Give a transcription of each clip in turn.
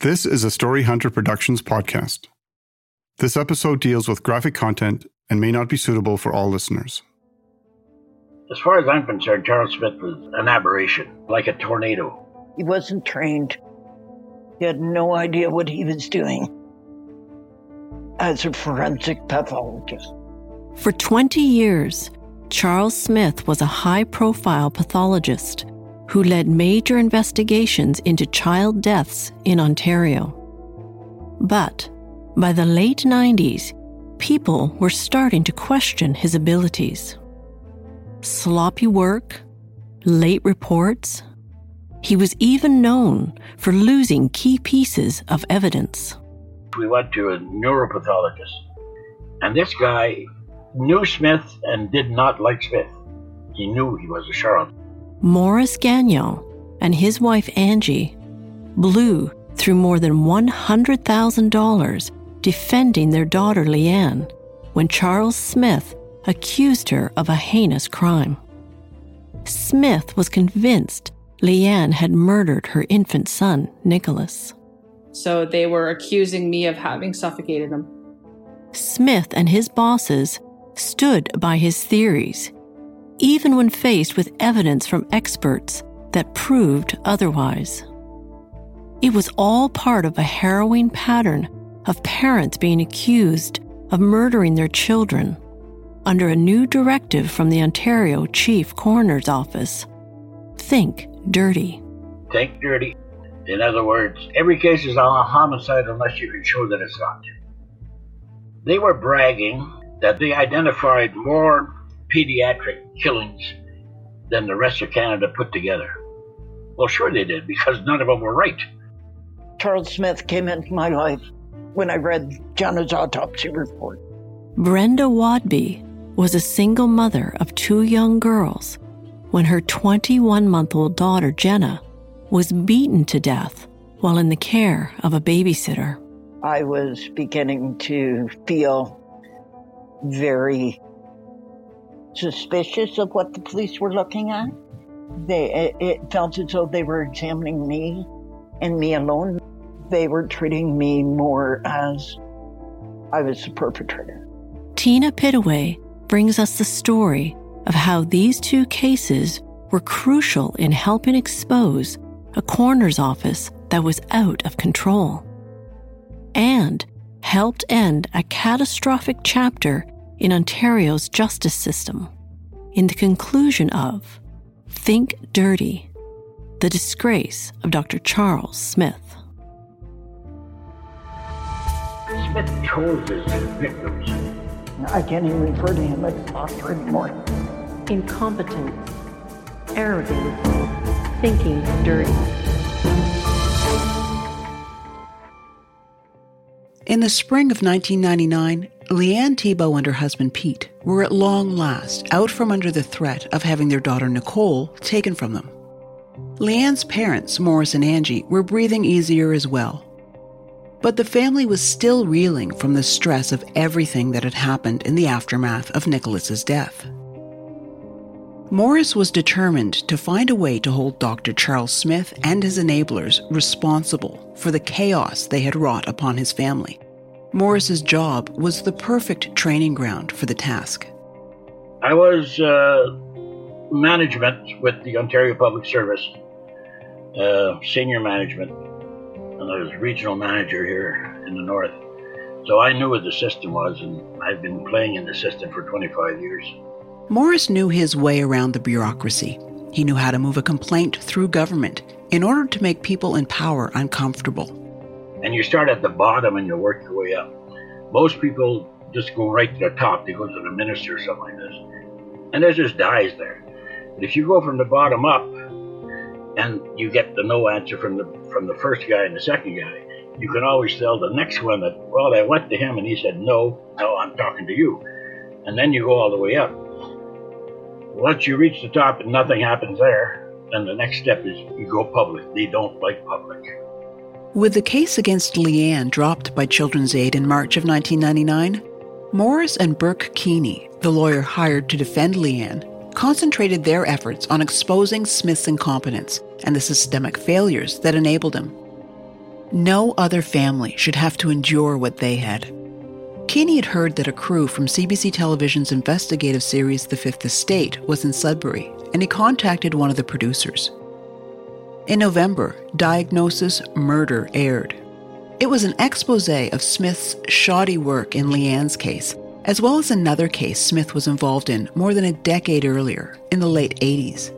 This is a Story Hunter Productions podcast. This episode deals with graphic content and may not be suitable for all listeners. As far as I'm concerned, Charles Smith was an aberration, like a tornado. He wasn't trained. He had no idea what he was doing as a forensic pathologist. For 20 years, Charles Smith was a high profile pathologist who led major investigations into child deaths in Ontario. But by the late 90s, people were starting to question his abilities. Sloppy work, late reports. He was even known for losing key pieces of evidence. We went to a neuropathologist, and this guy knew Smith and did not like Smith. He knew he was a charlatan. Maurice Gagnon and his wife Angie blew through more than $100,000 defending their daughter Leanne when Charles Smith accused her of a heinous crime. Smith was convinced Leanne had murdered her infant son, Nicholas. So they were accusing me of having suffocated him. Smith and his bosses stood by his theories even when faced with evidence from experts that proved otherwise. It was all part of a harrowing pattern of parents being accused of murdering their children under a new directive from the Ontario Chief Coroner's Office. Think dirty. Think dirty. In other words, every case is a homicide unless you can show that it's not. They were bragging that they identified more pediatric killings than the rest of Canada put together. Well, sure they did, because none of them were right. Charles Smith came into my life when I read Jenna's autopsy report. Brenda Waudby was a single mother of two young girls when her 21 month old daughter, Jenna, was beaten to death while in the care of a babysitter. I was beginning to feel very suspicious of what the police were looking at. They, it, felt as though they were examining me and me alone. They were treating me more as I was the perpetrator. Tina Pittaway brings us the story of how these two cases were crucial in helping expose a coroner's office that was out of control and helped end a catastrophic chapter in Ontario's justice system in the conclusion of Think Dirty The Disgrace of Dr. Charles Smith. Smith chose his victims. I can't even refer to him as a doctor anymore. Incompetent, arrogant, thinking dirty. In the spring of 1999, Leanne Thibeault and her husband Pete were at long last out from under the threat of having their daughter Nicole taken from them. Leanne's parents, Morris and Angie, were breathing easier as well. But the family was still reeling from the stress of everything that had happened in the aftermath of Nicholas's death. Morris was determined to find a way to hold Dr. Charles Smith and his enablers responsible for the chaos they had wrought upon his family. Morris's job was the perfect training ground for the task. I was uh, management with the Ontario Public Service, uh, senior management, and I was regional manager here in the north. So I knew what the system was, and I've been playing in the system for 25 years. Morris knew his way around the bureaucracy. He knew how to move a complaint through government in order to make people in power uncomfortable. And you start at the bottom and you work your way up. Most people just go right to the top. They go to the minister or something like this. And there's just dies there. But if you go from the bottom up and you get the no answer from the from the first guy and the second guy, you can always tell the next one that, well, I went to him and he said, no, no, I'm talking to you. And then you go all the way up. Once you reach the top and nothing happens there, then the next step is you go public. They don't like public. With the case against Leanne dropped by Children's Aid in March of 1999, Morris and Bert Keeney, the lawyer hired to defend Leanne, concentrated their efforts on exposing Smith's incompetence and the systemic failures that enabled him. No other family should have to endure what they had. Keeney had heard that a crew from CBC Television's investigative series The Fifth Estate was in Sudbury, and he contacted one of the producers. In November, Diagnosis Murder aired. It was an expose of Smith's shoddy work in Leanne's case, as well as another case Smith was involved in more than a decade earlier, in the late 80s.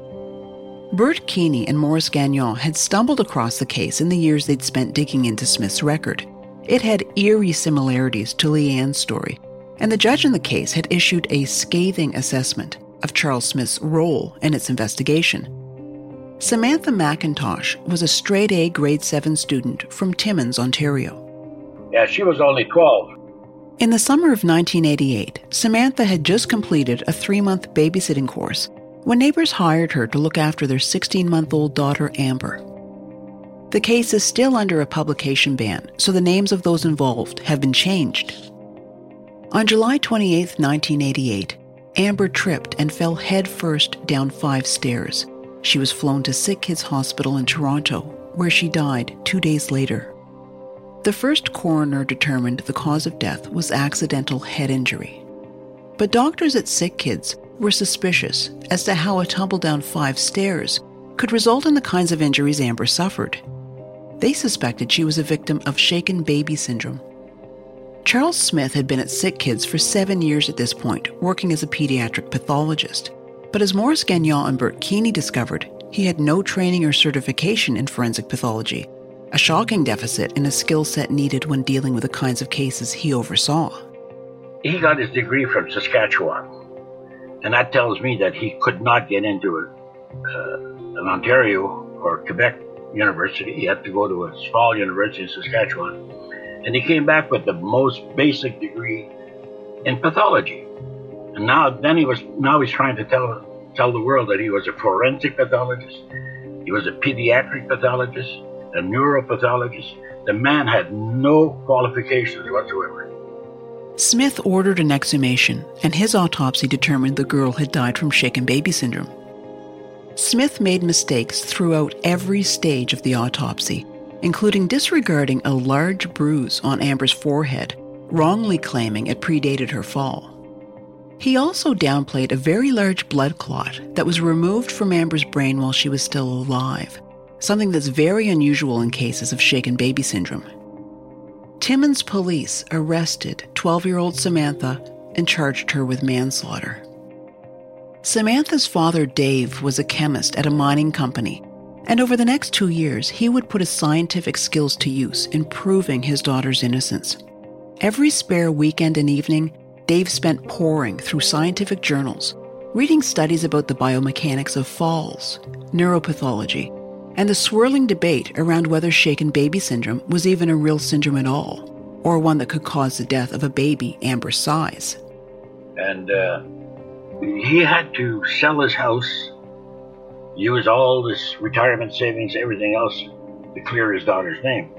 Bert Keeney and Maurice Gagnon had stumbled across the case in the years they'd spent digging into Smith's record. It had eerie similarities to Leanne's story, and the judge in the case had issued a scathing assessment of Charles Smith's role in its investigation. Samantha McIntosh was a straight A grade 7 student from Timmins, Ontario. Yeah, she was only 12. In the summer of 1988, Samantha had just completed a three month babysitting course when neighbors hired her to look after their 16 month old daughter, Amber. The case is still under a publication ban, so the names of those involved have been changed. On July 28, 1988, Amber tripped and fell headfirst down five stairs. She was flown to Sick Kids Hospital in Toronto, where she died two days later. The first coroner determined the cause of death was accidental head injury. But doctors at Sick Kids were suspicious as to how a tumble down five stairs could result in the kinds of injuries Amber suffered. They suspected she was a victim of shaken baby syndrome. Charles Smith had been at Sick Kids for seven years at this point, working as a pediatric pathologist. But as Maurice Gagnon and Bert Keeney discovered, he had no training or certification in forensic pathology, a shocking deficit in a skill set needed when dealing with the kinds of cases he oversaw. He got his degree from Saskatchewan, and that tells me that he could not get into a, uh, an Ontario or Quebec university. He had to go to a small university in Saskatchewan, and he came back with the most basic degree in pathology. And now, then he was now he's trying to tell tell the world that he was a forensic pathologist, he was a pediatric pathologist, a neuropathologist. The man had no qualifications whatsoever. Smith ordered an exhumation, and his autopsy determined the girl had died from shaken baby syndrome. Smith made mistakes throughout every stage of the autopsy, including disregarding a large bruise on Amber's forehead, wrongly claiming it predated her fall. He also downplayed a very large blood clot that was removed from Amber's brain while she was still alive, something that's very unusual in cases of shaken baby syndrome. Timmins police arrested 12 year old Samantha and charged her with manslaughter. Samantha's father, Dave, was a chemist at a mining company, and over the next two years, he would put his scientific skills to use in proving his daughter's innocence. Every spare weekend and evening, Dave spent poring through scientific journals, reading studies about the biomechanics of falls, neuropathology, and the swirling debate around whether shaken baby syndrome was even a real syndrome at all, or one that could cause the death of a baby Amber's size. And uh, he had to sell his house, use all his retirement savings, everything else to clear his daughter's name.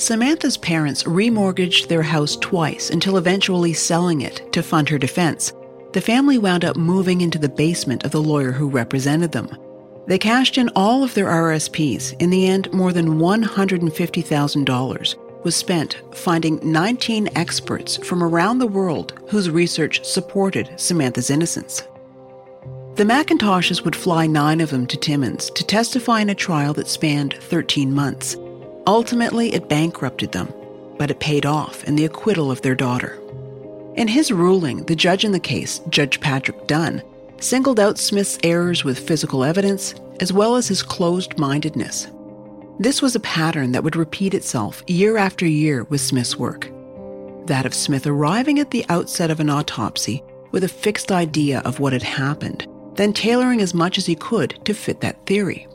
Samantha's parents remortgaged their house twice until eventually selling it to fund her defense. The family wound up moving into the basement of the lawyer who represented them. They cashed in all of their RSPs. In the end, more than $150,000 was spent finding 19 experts from around the world whose research supported Samantha's innocence. The McIntoshes would fly nine of them to Timmins to testify in a trial that spanned 13 months. Ultimately, it bankrupted them, but it paid off in the acquittal of their daughter. In his ruling, the judge in the case, Judge Patrick Dunn, singled out Smith's errors with physical evidence as well as his closed mindedness. This was a pattern that would repeat itself year after year with Smith's work. That of Smith arriving at the outset of an autopsy with a fixed idea of what had happened, then tailoring as much as he could to fit that theory.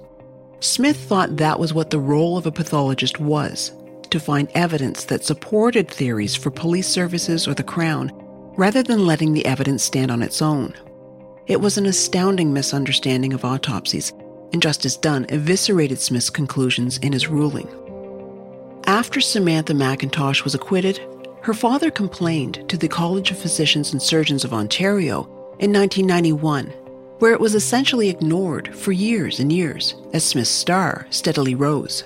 Smith thought that was what the role of a pathologist was to find evidence that supported theories for police services or the Crown, rather than letting the evidence stand on its own. It was an astounding misunderstanding of autopsies, and Justice Dunn eviscerated Smith's conclusions in his ruling. After Samantha McIntosh was acquitted, her father complained to the College of Physicians and Surgeons of Ontario in 1991, where it was essentially ignored for years and years as Smith's star steadily rose.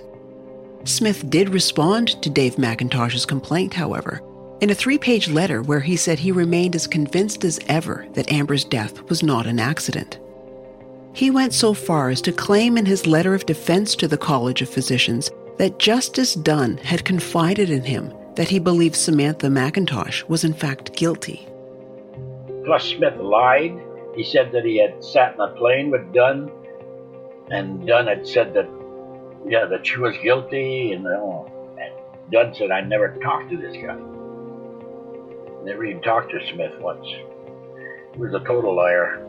Smith did respond to Dave McIntosh's complaint, however, in a three page letter where he said he remained as convinced as ever that Amber's death was not an accident. He went so far as to claim in his letter of defense to the College of Physicians that Justice Dunn had confided in him that he believed Samantha McIntosh was in fact guilty. Plus, Smith lied. He said that he had sat in a plane with Dunn, and Dunn had said that, yeah, that she was guilty, and, uh, and Dunn said, I never talked to this guy. Never even talked to Smith once. He was a total liar.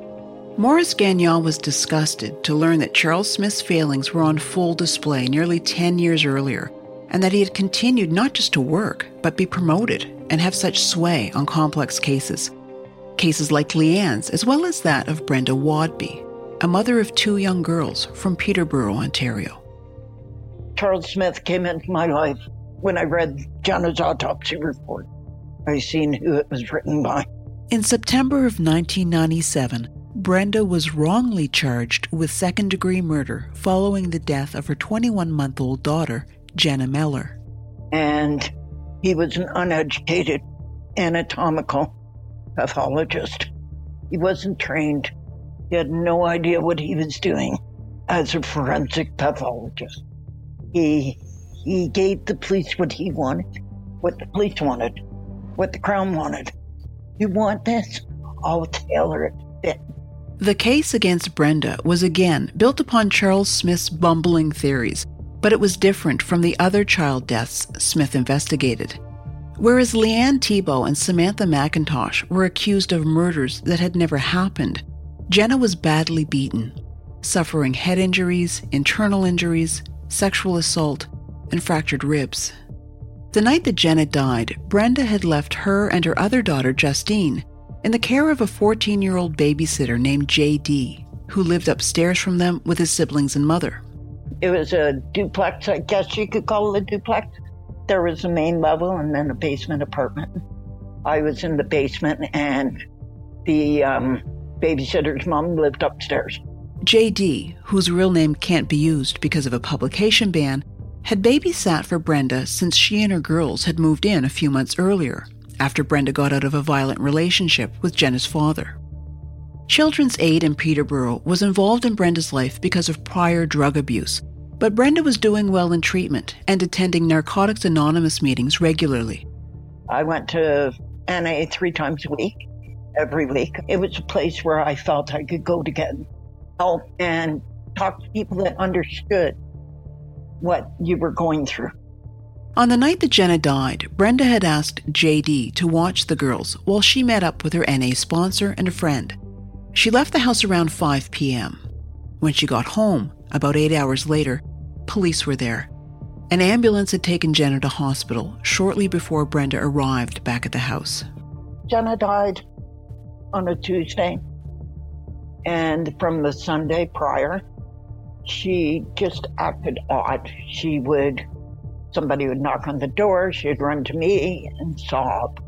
Maurice Gagnon was disgusted to learn that Charles Smith's failings were on full display nearly 10 years earlier, and that he had continued not just to work, but be promoted and have such sway on complex cases. Cases like Leanne's, as well as that of Brenda Waudby, a mother of two young girls from Peterborough, Ontario. Charles Smith came into my life when I read Jenna's autopsy report. I seen who it was written by. In September of 1997, Brenda was wrongly charged with second degree murder following the death of her 21 month old daughter, Jenna Mellor. And he was an uneducated anatomical pathologist. He wasn't trained. He had no idea what he was doing as a forensic pathologist. He he gave the police what he wanted, what the police wanted what the Crown wanted. You want this? I'll tailor it fit. The case against Brenda was again built upon Charles Smith's bumbling theories, but it was different from the other child deaths Smith investigated. Whereas Leanne Thibeault and Samantha McIntosh were accused of murders that had never happened, Jenna was badly beaten, suffering head injuries, internal injuries, sexual assault, and fractured ribs. The night that Jenna died, Brenda had left her and her other daughter, Justine, in the care of a 14 year old babysitter named J.D., who lived upstairs from them with his siblings and mother. It was a duplex, I guess you could call it a duplex. There was a main level and then a basement apartment. I was in the basement, and the um, babysitter's mom lived upstairs. JD, whose real name can't be used because of a publication ban, had babysat for Brenda since she and her girls had moved in a few months earlier, after Brenda got out of a violent relationship with Jenna's father. Children's Aid in Peterborough was involved in Brenda's life because of prior drug abuse, but Brenda was doing well in treatment and attending Narcotics Anonymous meetings regularly. I went to NA three times a week, every week. It was a place where I felt I could go to get help and talk to people that understood what you were going through. On the night that Jenna died, Brenda had asked JD to watch the girls while she met up with her NA sponsor and a friend. She left the house around 5 p.m. When she got home, about eight hours later, police were there. An ambulance had taken Jenna to hospital shortly before Brenda arrived back at the house. Jenna died on a Tuesday, and from the Sunday prior, she just acted odd. She would, somebody would knock on the door, she'd run to me and sob.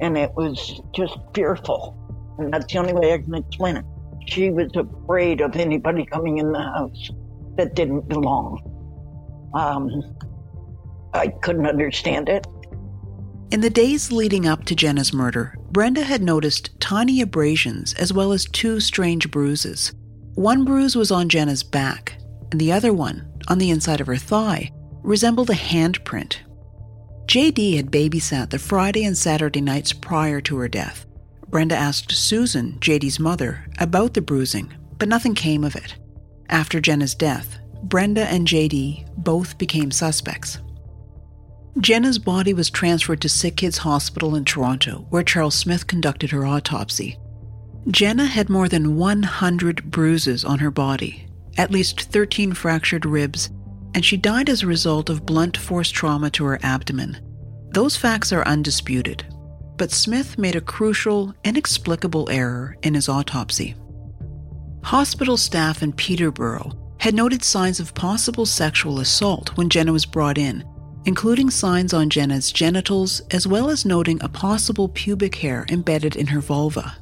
And it was just fearful. And that's the only way I can explain it. She was afraid of anybody coming in the house that didn't belong. Um, I couldn't understand it. In the days leading up to Jenna's murder, Brenda had noticed tiny abrasions as well as two strange bruises. One bruise was on Jenna's back, and the other one, on the inside of her thigh, resembled a handprint. JD had babysat the Friday and Saturday nights prior to her death. Brenda asked Susan, JD's mother, about the bruising, but nothing came of it. After Jenna's death, Brenda and JD both became suspects. Jenna's body was transferred to Sick Kids Hospital in Toronto, where Charles Smith conducted her autopsy. Jenna had more than 100 bruises on her body, at least 13 fractured ribs, and she died as a result of blunt force trauma to her abdomen. Those facts are undisputed, but Smith made a crucial, inexplicable error in his autopsy. Hospital staff in Peterborough had noted signs of possible sexual assault when Jenna was brought in, including signs on Jenna's genitals as well as noting a possible pubic hair embedded in her vulva.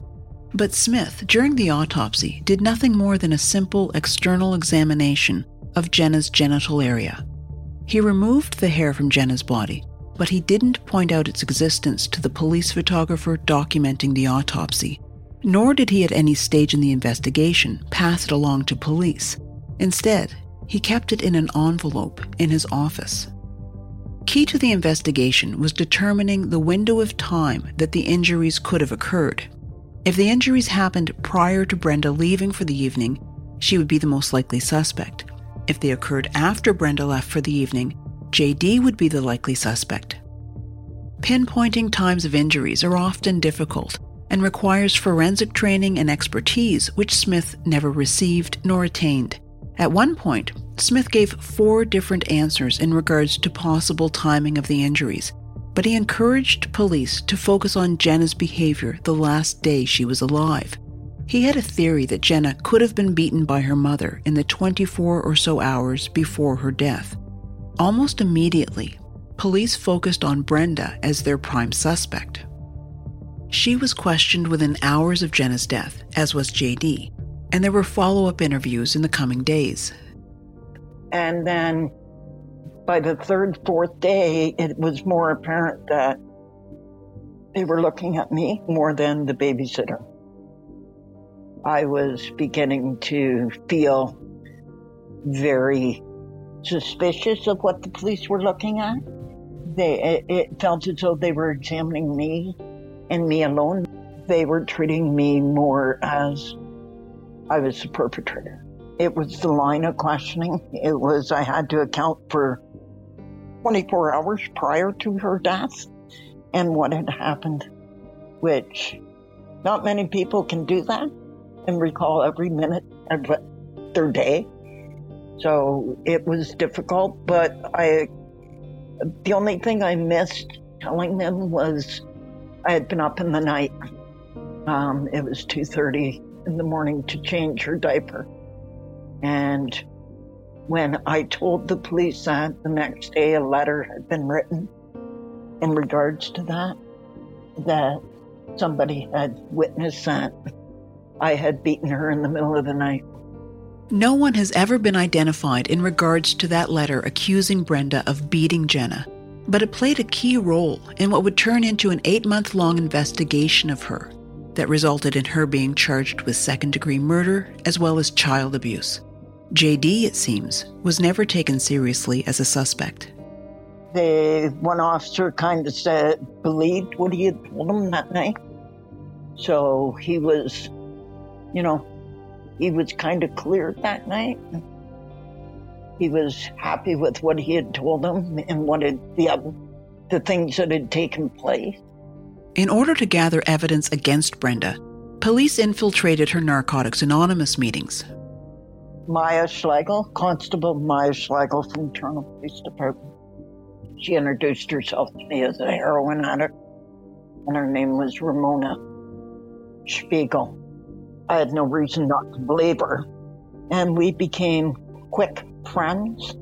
But Smith, during the autopsy, did nothing more than a simple external examination of Jenna's genital area. He removed the hair from Jenna's body, but he didn't point out its existence to the police photographer documenting the autopsy, nor did he at any stage in the investigation pass it along to police. Instead, he kept it in an envelope in his office. Key to the investigation was determining the window of time that the injuries could have occurred. If the injuries happened prior to Brenda leaving for the evening, she would be the most likely suspect. If they occurred after Brenda left for the evening, JD would be the likely suspect. Pinpointing times of injuries are often difficult and requires forensic training and expertise, which Smith never received nor attained. At one point, Smith gave four different answers in regards to possible timing of the injuries, but he encouraged police to focus on Jenna's behavior the last day she was alive. He had a theory that Jenna could have been beaten by her mother in the 24 or so hours before her death. Almost immediately, police focused on Brenda as their prime suspect. She was questioned within hours of Jenna's death, as was JD, and there were follow up interviews in the coming days. And then by the third, fourth day, it was more apparent that they were looking at me more than the babysitter. I was beginning to feel very suspicious of what the police were looking at. They, it, it felt as though they were examining me and me alone. They were treating me more as I was the perpetrator. It was the line of questioning. It was, I had to account for 24 hours prior to her death and what had happened, which not many people can do that and recall every minute of their day. So it was difficult, but I, the only thing I missed telling them was I had been up in the night. Um, it was 2.30 in the morning to change her diaper. And when I told the police that the next day a letter had been written in regards to that, that somebody had witnessed that I had beaten her in the middle of the night. No one has ever been identified in regards to that letter accusing Brenda of beating Jenna, but it played a key role in what would turn into an eight month long investigation of her that resulted in her being charged with second degree murder as well as child abuse. JD, it seems, was never taken seriously as a suspect. The one officer kind of said, believed what he had told him that night. So he was, you know, he was kind of clear that night. He was happy with what he had told them and had, the, the things that had taken place. In order to gather evidence against Brenda, police infiltrated her Narcotics Anonymous meetings. Maya Schlegel, Constable Maya Schlegel from Toronto Police Department. She introduced herself to me as a heroin addict, and her name was Ramona Spiegel. I had no reason not to believe her, and we became quick friends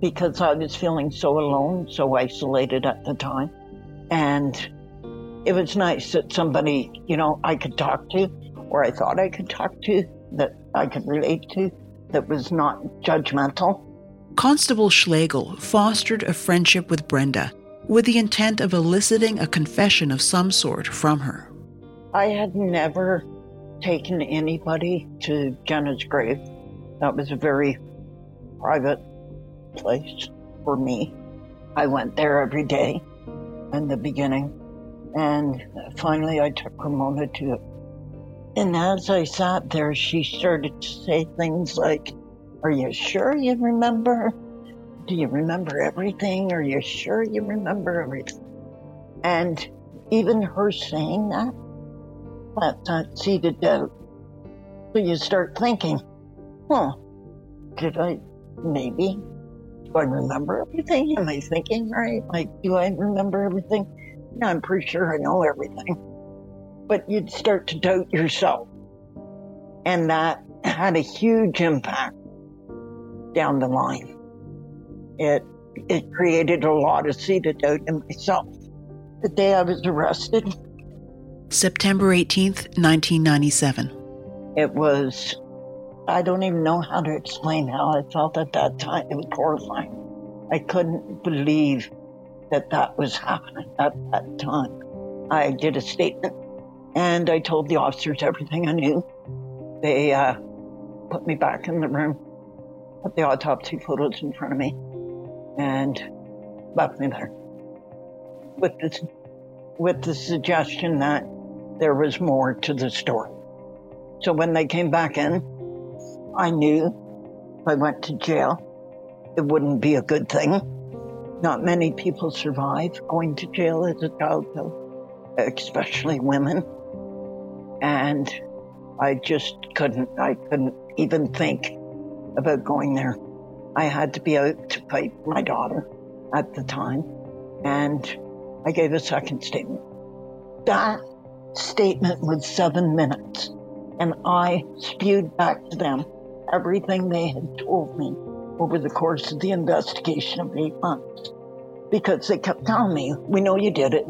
because I was feeling so alone, so isolated at the time. And it was nice that somebody, you know, I could talk to, or I thought I could talk to, that I could relate to, that was not judgmental. Constable Schlegel fostered a friendship with Brenda, with the intent of eliciting a confession of some sort from her. I had never taken anybody to Jenna's grave. That was a very private place for me. I went there every day in the beginning, and finally I took Ramona to it. And as I sat there, she started to say things like, Are you sure you remember? Do you remember everything? Are you sure you remember everything? And even her saying that, that's not seeded doubt. So you start thinking, huh, did I maybe? Do I remember everything? Am I thinking right? Like, do I remember everything? Yeah, I'm pretty sure I know everything. But you'd start to doubt yourself. And that had a huge impact down the line. It, it created a lot of seeded doubt in myself. The day I was arrested, September 18th, 1997. It was, I don't even know how to explain how I felt at that time. It was horrifying. I couldn't believe that that was happening at that time. I did a statement and I told the officers everything I knew. They uh, put me back in the room, put the autopsy photos in front of me, and left me there with this, with the suggestion that there was more to the story. So when they came back in, I knew if I went to jail, it wouldn't be a good thing. Not many people survive going to jail as a child, though, especially women. And I just couldn't, I couldn't even think about going there. I had to be out to fight my daughter at the time. And I gave a second statement. That statement was seven minutes, and I spewed back to them everything they had told me over the course of the investigation of eight months. Because they kept telling me, We know you did it.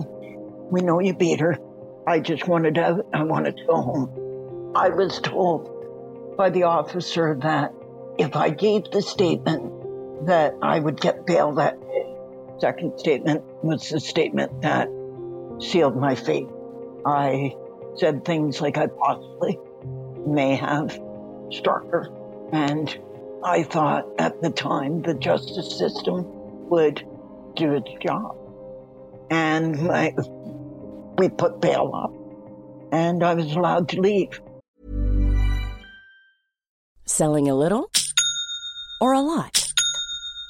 We know you beat her. I just wanted out. I wanted to go home. I was told by the officer that if I gave the statement that I would get bail that day. Second statement was the statement that sealed my fate. I said things like I possibly may have struck her. And I thought at the time the justice system would do its job. And my, we put bail up, and I was allowed to leave. Selling a little or a lot?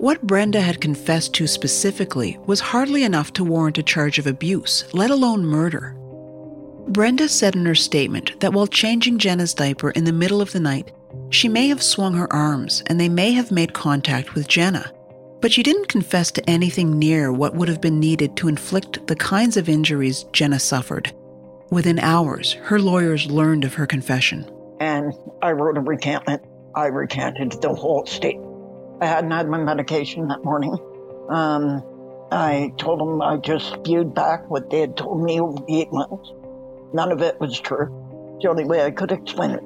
What Brenda had confessed to specifically was hardly enough to warrant a charge of abuse, let alone murder. Brenda said in her statement that while changing Jenna's diaper in the middle of the night, she may have swung her arms and they may have made contact with Jenna, but she didn't confess to anything near what would have been needed to inflict the kinds of injuries Jenna suffered. Within hours, her lawyers learned of her confession. And I wrote a recantment. I recanted the whole state. I hadn't had my medication that morning. Um, I told them I just spewed back what they had told me over the eight months. None of it was true. The only way I could explain it.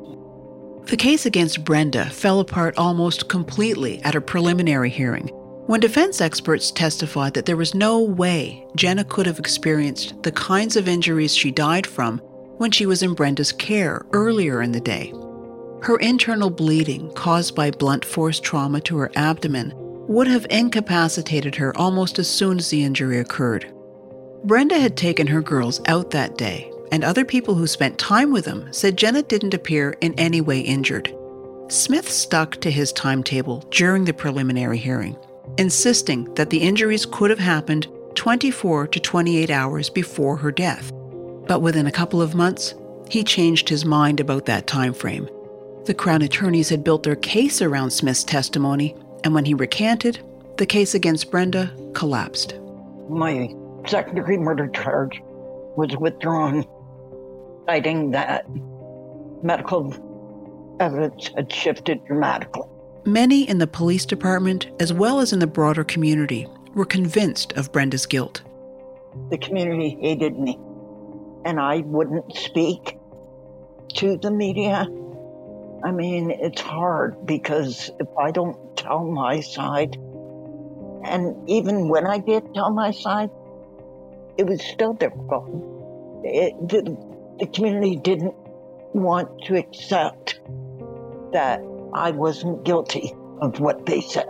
The case against Brenda fell apart almost completely at a preliminary hearing when defense experts testified that there was no way Jenna could have experienced the kinds of injuries she died from when she was in Brenda's care earlier in the day. Her internal bleeding, caused by blunt force trauma to her abdomen, would have incapacitated her almost as soon as the injury occurred. Brenda had taken her girls out that day, and other people who spent time with them said Jenna didn't appear in any way injured. Smith stuck to his timetable during the preliminary hearing insisting that the injuries could have happened 24 to 28 hours before her death. But within a couple of months, he changed his mind about that time frame. The Crown attorneys had built their case around Smith's testimony, and when he recanted, the case against Brenda collapsed. My second degree murder charge was withdrawn, citing that medical evidence had shifted dramatically. Many in the police department, as well as in the broader community, were convinced of Brenda's guilt. The community hated me, and I wouldn't speak to the media. I mean, it's hard because if I don't tell my side, and even when I did tell my side, it was still difficult. It, the, the community didn't want to accept that I wasn't guilty of what they said.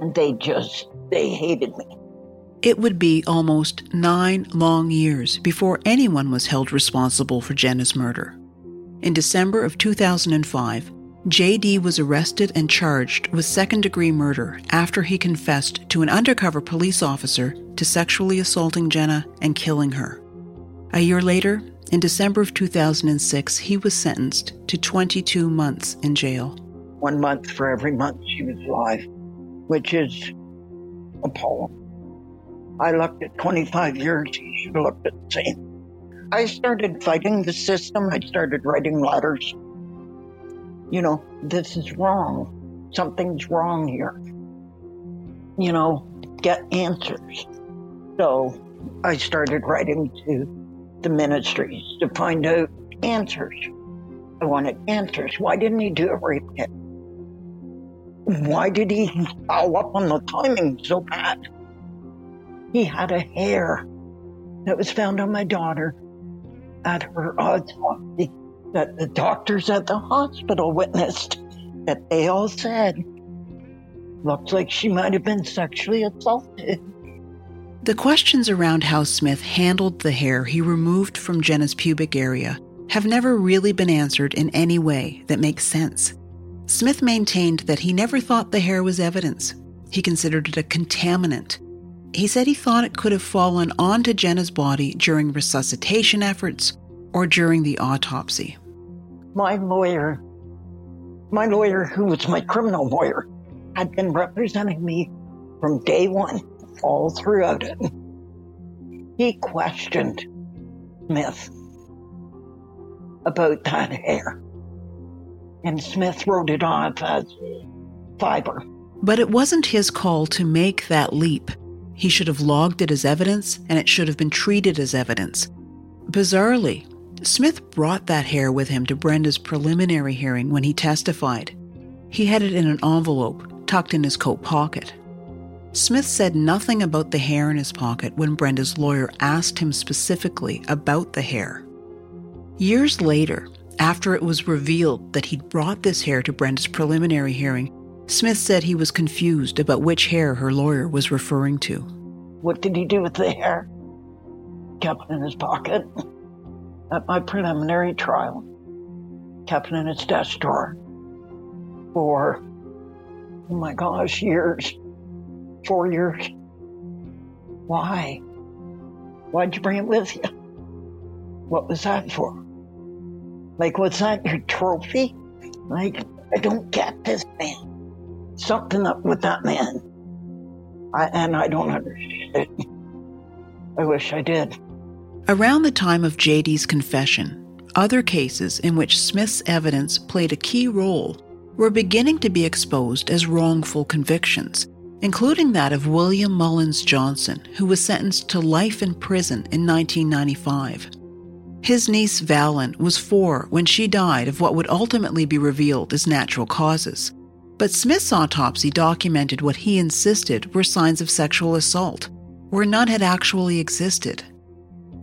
And they just, they hated me. It would be almost nine long years before anyone was held responsible for Jenna's murder. In December of 2005, JD was arrested and charged with second degree murder after he confessed to an undercover police officer to sexually assaulting Jenna and killing her. A year later, in December of 2006, he was sentenced to 22 months in jail one month for every month she was alive, which is appalling. I looked at 25 years, he should have looked at the same. I started fighting the system. I started writing letters. You know, this is wrong. Something's wrong here. You know, get answers. So I started writing to the ministries to find out answers. I wanted answers. Why didn't he do a rape kit? Why did he follow up on the timing so bad? He had a hair that was found on my daughter at her autopsy that the doctors at the hospital witnessed that they all said looks like she might have been sexually assaulted. The questions around how Smith handled the hair he removed from Jenna's pubic area have never really been answered in any way that makes sense. Smith maintained that he never thought the hair was evidence. He considered it a contaminant. He said he thought it could have fallen onto Jenna's body during resuscitation efforts or during the autopsy. My lawyer, my lawyer, who was my criminal lawyer, had been representing me from day one, all throughout it. He questioned Smith about that hair and Smith wrote it off as fiber. But it wasn't his call to make that leap. He should have logged it as evidence, and it should have been treated as evidence. Bizarrely, Smith brought that hair with him to Brenda's preliminary hearing when he testified. He had it in an envelope tucked in his coat pocket. Smith said nothing about the hair in his pocket when Brenda's lawyer asked him specifically about the hair. Years later, after it was revealed that he'd brought this hair to Brenda's preliminary hearing, Smith said he was confused about which hair her lawyer was referring to. What did he do with the hair? Kept it in his pocket. at my preliminary trial, kept it in its desk drawer for, oh my gosh, years, four years. Why? Why'd you bring it with you? What was that for? Like, was that your trophy? Like, I don't get this man. Something up with that man. I, and I don't understand. I wish I did. Around the time of JD's confession, other cases in which Smith's evidence played a key role were beginning to be exposed as wrongful convictions, including that of William Mullins Johnson, who was sentenced to life in prison in 1995. His niece Valin was four when she died of what would ultimately be revealed as natural causes. But Smith's autopsy documented what he insisted were signs of sexual assault, where none had actually existed.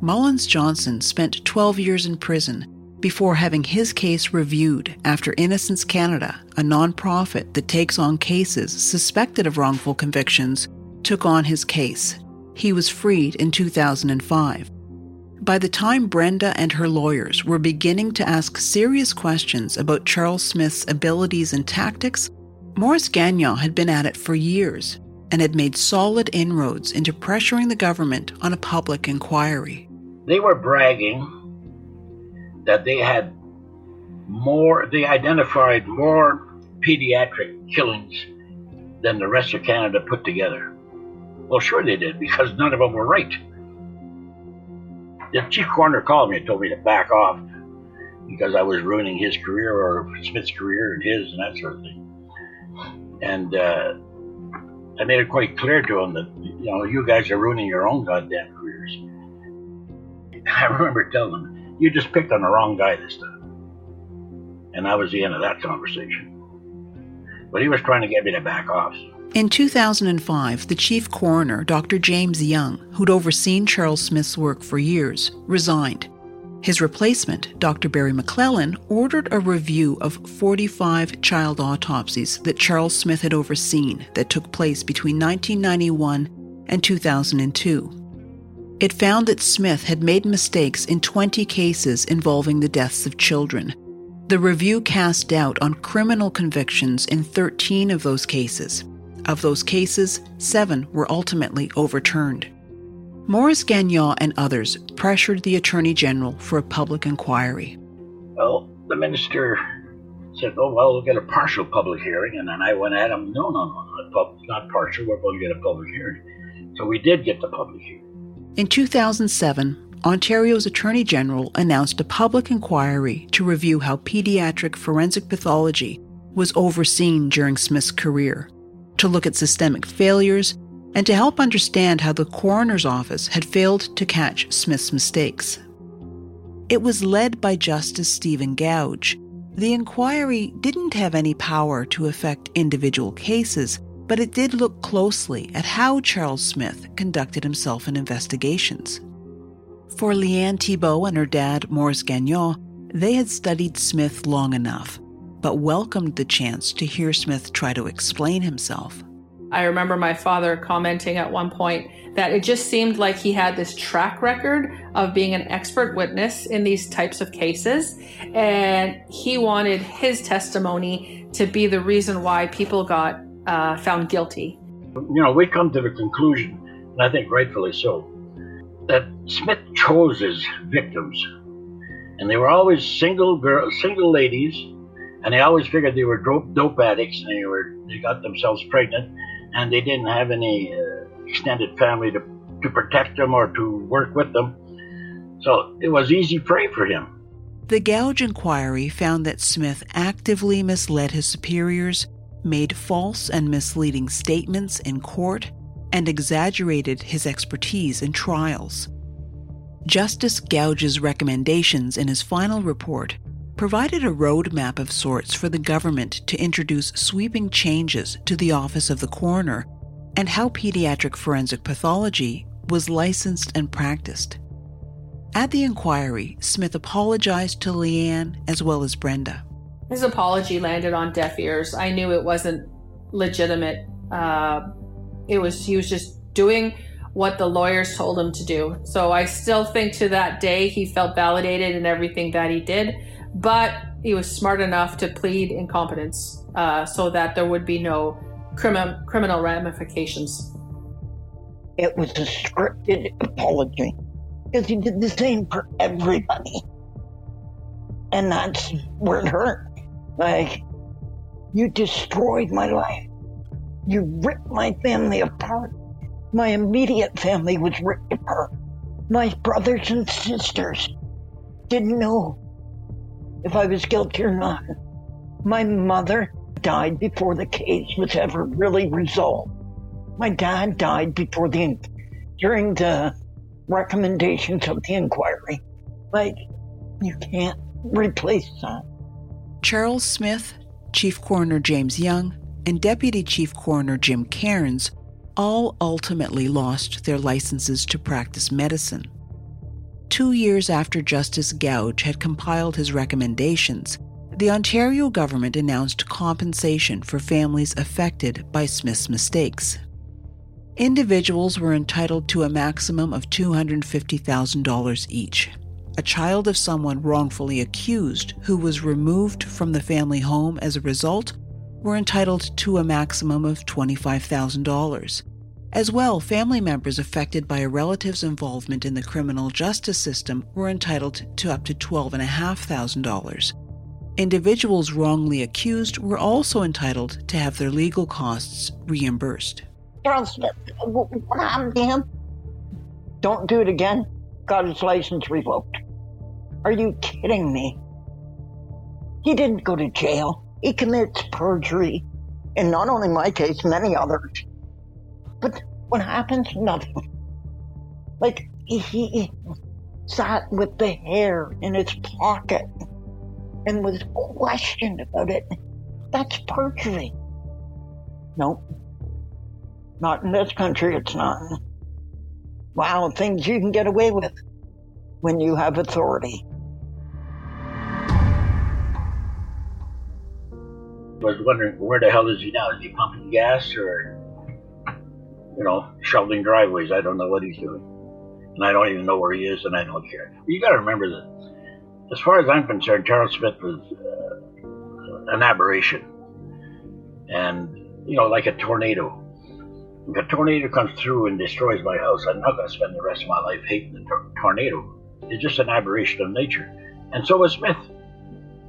Mullins Johnson spent 12 years in prison before having his case reviewed after Innocence Canada, a nonprofit that takes on cases suspected of wrongful convictions, took on his case. He was freed in 2005. By the time Brenda and her lawyers were beginning to ask serious questions about Charles Smith's abilities and tactics, Maurice Gagnon had been at it for years and had made solid inroads into pressuring the government on a public inquiry. They were bragging that they had more, they identified more pediatric killings than the rest of Canada put together. Well, sure they did, because none of them were right the chief coroner called me and told me to back off because I was ruining his career or Smith's career and his and that sort of thing. And uh, I made it quite clear to him that you know you guys are ruining your own goddamn careers. I remember telling him, "You just picked on the wrong guy this time," and that was the end of that conversation. But he was trying to get me to back off. In 2005, the chief coroner, Dr. James Young, who'd overseen Charles Smith's work for years, resigned. His replacement, Dr. Barry McLellan, ordered a review of 45 child autopsies that Charles Smith had overseen that took place between 1991 and 2002. It found that Smith had made mistakes in 20 cases involving the deaths of children. The review cast doubt on criminal convictions in 13 of those cases. Of those cases, seven were ultimately overturned. Maurice Gagnon and others pressured the Attorney General for a public inquiry. Well, the minister said, Oh, well, we'll get a partial public hearing. And then I went at him, No, no, no, not, not partial. We're going to get a public hearing. So we did get the public hearing. In 2007, Ontario's Attorney General announced a public inquiry to review how pediatric forensic pathology was overseen during Smith's career to look at systemic failures, and to help understand how the coroner's office had failed to catch Smith's mistakes. It was led by Justice Stephen Goudge. The inquiry didn't have any power to affect individual cases, but it did look closely at how Charles Smith conducted himself in investigations. For Leanne Thibault and her dad, Maurice Gagnon, they had studied Smith long enough but welcomed the chance to hear Smith try to explain himself. I remember my father commenting at one point that it just seemed like he had this track record of being an expert witness in these types of cases, and he wanted his testimony to be the reason why people got uh, found guilty. You know, we come to the conclusion, and I think rightfully so, that Smith chose his victims, and they were always single girls, single ladies and they always figured they were dope, dope addicts and they were they got themselves pregnant and they didn't have any uh, extended family to, to protect them or to work with them. So it was easy prey for him. The Goudge inquiry found that smith actively misled his superiors made false and misleading statements in court and exaggerated his expertise in trials. Justice Goudge's recommendations in his final report provided a roadmap of sorts for the government to introduce sweeping changes to the Office of the Coroner and how pediatric forensic pathology was licensed and practiced. At the inquiry, Smith apologized to Leanne as well as Brenda. His apology landed on deaf ears. I knew it wasn't legitimate. Uh, it was he was just doing what the lawyers told him to do. So I still think to that day he felt validated in everything that he did, but he was smart enough to plead incompetence uh, so that there would be no crimi- criminal ramifications. It was a scripted apology because he did the same for everybody. And that's where it hurt. Like, you destroyed my life. You ripped my family apart. My immediate family was ripped apart. My brothers and sisters didn't know if I was guilty or not. My mother died before the case was ever really resolved. My dad died before the during the recommendations of the inquiry. Like, you can't replace that. Charles Smith, Chief Coroner James Young, and Deputy Chief Coroner Jim Cairns all ultimately lost their licenses to practice medicine. Two years after Justice Goudge had compiled his recommendations, the Ontario government announced compensation for families affected by Smith's mistakes. Individuals were entitled to a maximum of $250,000 each. A child of someone wrongfully accused who was removed from the family home as a result were entitled to a maximum of $25,000. As well, family members affected by a relative's involvement in the criminal justice system were entitled to up to $12,500. Individuals wrongly accused were also entitled to have their legal costs reimbursed. What happened to him? Don't do it again. Got his license revoked. Are you kidding me? He didn't go to jail. He commits perjury. And not only my case, many others. But what happens? Nothing. Like, he sat with the hair in his pocket and was questioned about it. That's perjury. Nope. Not in this country, it's not. Wow, things you can get away with when you have authority. I was wondering where the hell is he now? Is he pumping gas or, you know, shoveling driveways? I don't know what he's doing. And I don't even know where he is, and I don't care. You got to remember that, as far as I'm concerned, Charles Smith was uh, an aberration. And, you know, like a tornado. If a tornado comes through and destroys my house, I'm not going to spend the rest of my life hating the tor- tornado. It's just an aberration of nature. And so was Smith.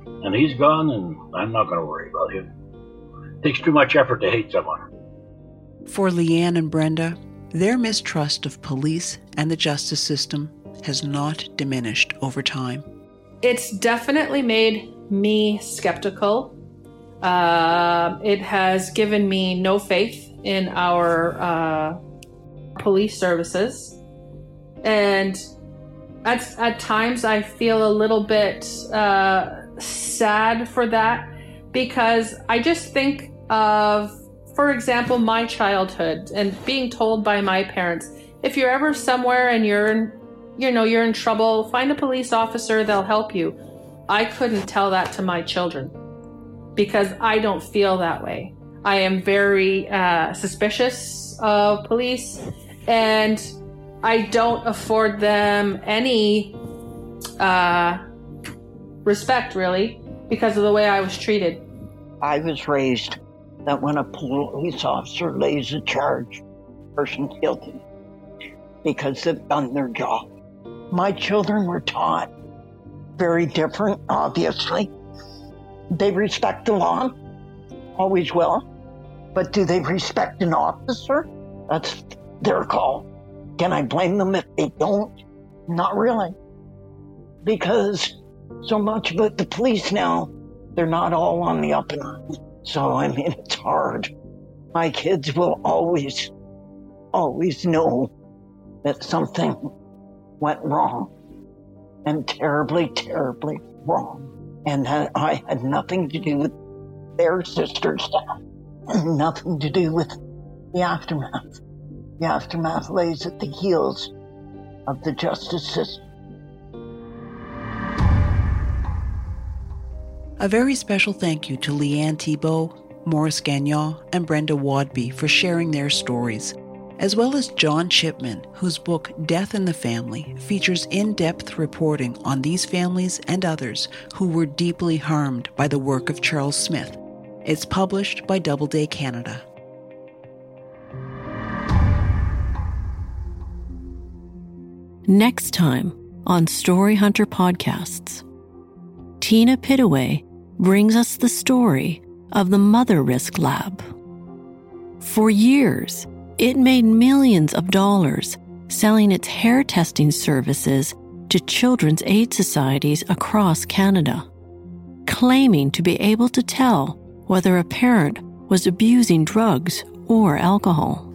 And he's gone, and I'm not going to worry about him. It takes too much effort to hate someone. For Leanne and Brenda, their mistrust of police and the justice system has not diminished over time. It's definitely made me skeptical. Uh, it has given me no faith in our uh, police services. And at, at times I feel a little bit uh, sad for that because I just think of, for example, my childhood and being told by my parents if you're ever somewhere and you're in, you know, you're in trouble, find a police officer, they'll help you. I couldn't tell that to my children because I don't feel that way. I am very uh, suspicious of police, and I don't afford them any uh, respect, really, because of the way I was treated. I was raised that when a police officer lays a charge, person's guilty because they've done their job. My children were taught very different, obviously. They respect the law, always will. But do they respect an officer? That's their call. Can I blame them if they don't? Not really. Because so much about the police now, they're not all on the up and up. So, I mean, it's hard. My kids will always, always know that something went wrong and terribly, terribly wrong. And that I had nothing to do with their sister's death nothing to do with the aftermath. The aftermath lays at the heels of the justice system. A very special thank you to Leanne Thibault, Maurice Gagnon, and Brenda Waudby for sharing their stories. as well as John Chipman, whose book Death in the Family features in depth reporting on these families and others who were deeply harmed by the work of Charles Smith. It's published by Doubleday Canada. Next time on Story Hunter Podcasts, Tina Pittaway brings us the story of the Motherisk Lab. For years, it made millions of dollars selling its hair testing services to children's aid societies across Canada, claiming to be able to tell whether a parent was abusing drugs or alcohol.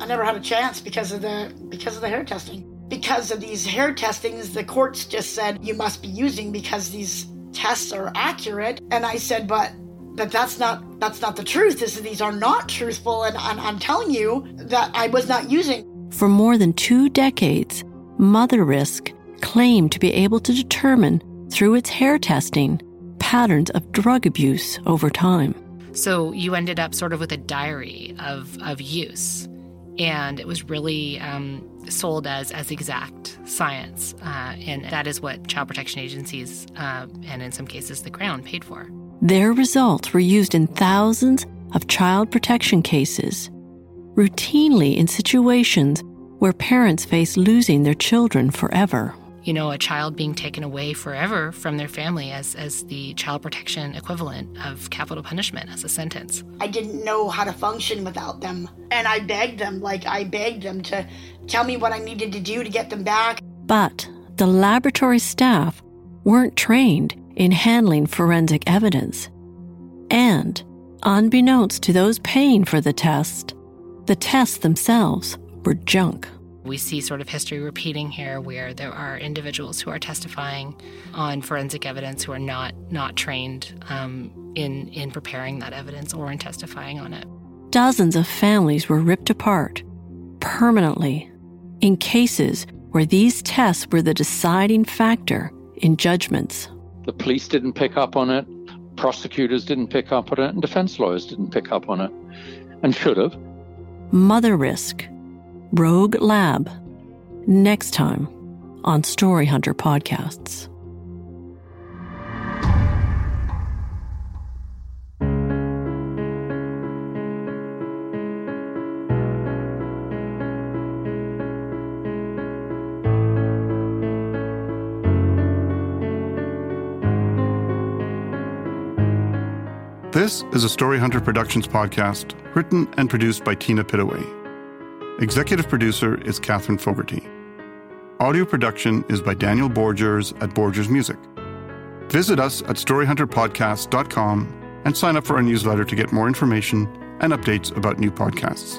I never had a chance because of the because of the hair testing. Because of these hair testings, the courts just said you must be using because these tests are accurate. And I said, but that that's not that's not the truth. This, these are not truthful, and, and I'm telling you that I was not using. For more than two decades, Motherisk claimed to be able to determine through its hair testing patterns of drug abuse over time. So you ended up sort of with a diary of, of use. And it was really um, sold as, as exact science. Uh, and that is what child protection agencies, uh, and in some cases the Crown, paid for. Their results were used in thousands of child protection cases, routinely in situations where parents face losing their children forever. You know, a child being taken away forever from their family as, as the child protection equivalent of capital punishment as a sentence. I didn't know how to function without them. And I begged them, like, I begged them to tell me what I needed to do to get them back. But the laboratory staff weren't trained in handling forensic evidence. And, unbeknownst to those paying for the test, the tests themselves were junk. We see sort of history repeating here where there are individuals who are testifying on forensic evidence who are not, not trained um, in, in preparing that evidence or in testifying on it. Dozens of families were ripped apart permanently in cases where these tests were the deciding factor in judgments. The police didn't pick up on it, prosecutors didn't pick up on it, and defense lawyers didn't pick up on it, and should have. Motherisk, Rogue Lab, next time on Story Hunter Podcasts. This is a Story Hunter Productions podcast, written and produced by Tina Pittaway. Executive producer is Catherine Fogarty. Audio production is by Daniel Borgers at Borgers Music. Visit us at storyhunterpodcast.com and sign up for our newsletter to get more information and updates about new podcasts.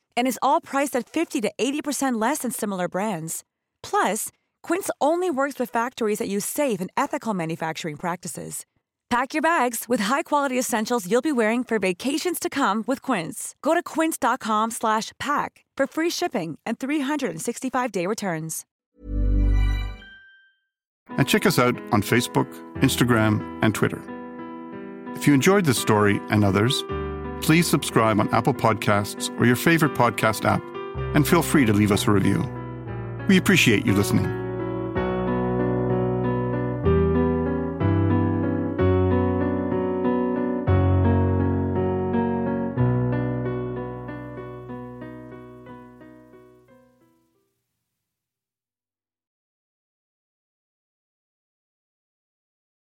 and is all priced at 50 to 80% less than similar brands. Plus, Quince only works with factories that use safe and ethical manufacturing practices. Pack your bags with high-quality essentials you'll be wearing for vacations to come with Quince. Go to quince.com/pack for free shipping and 365-day returns. And check us out on Facebook, Instagram, and Twitter. If you enjoyed this story and others, please subscribe on Apple Podcasts or your favorite podcast app, and feel free to leave us a review. We appreciate you listening.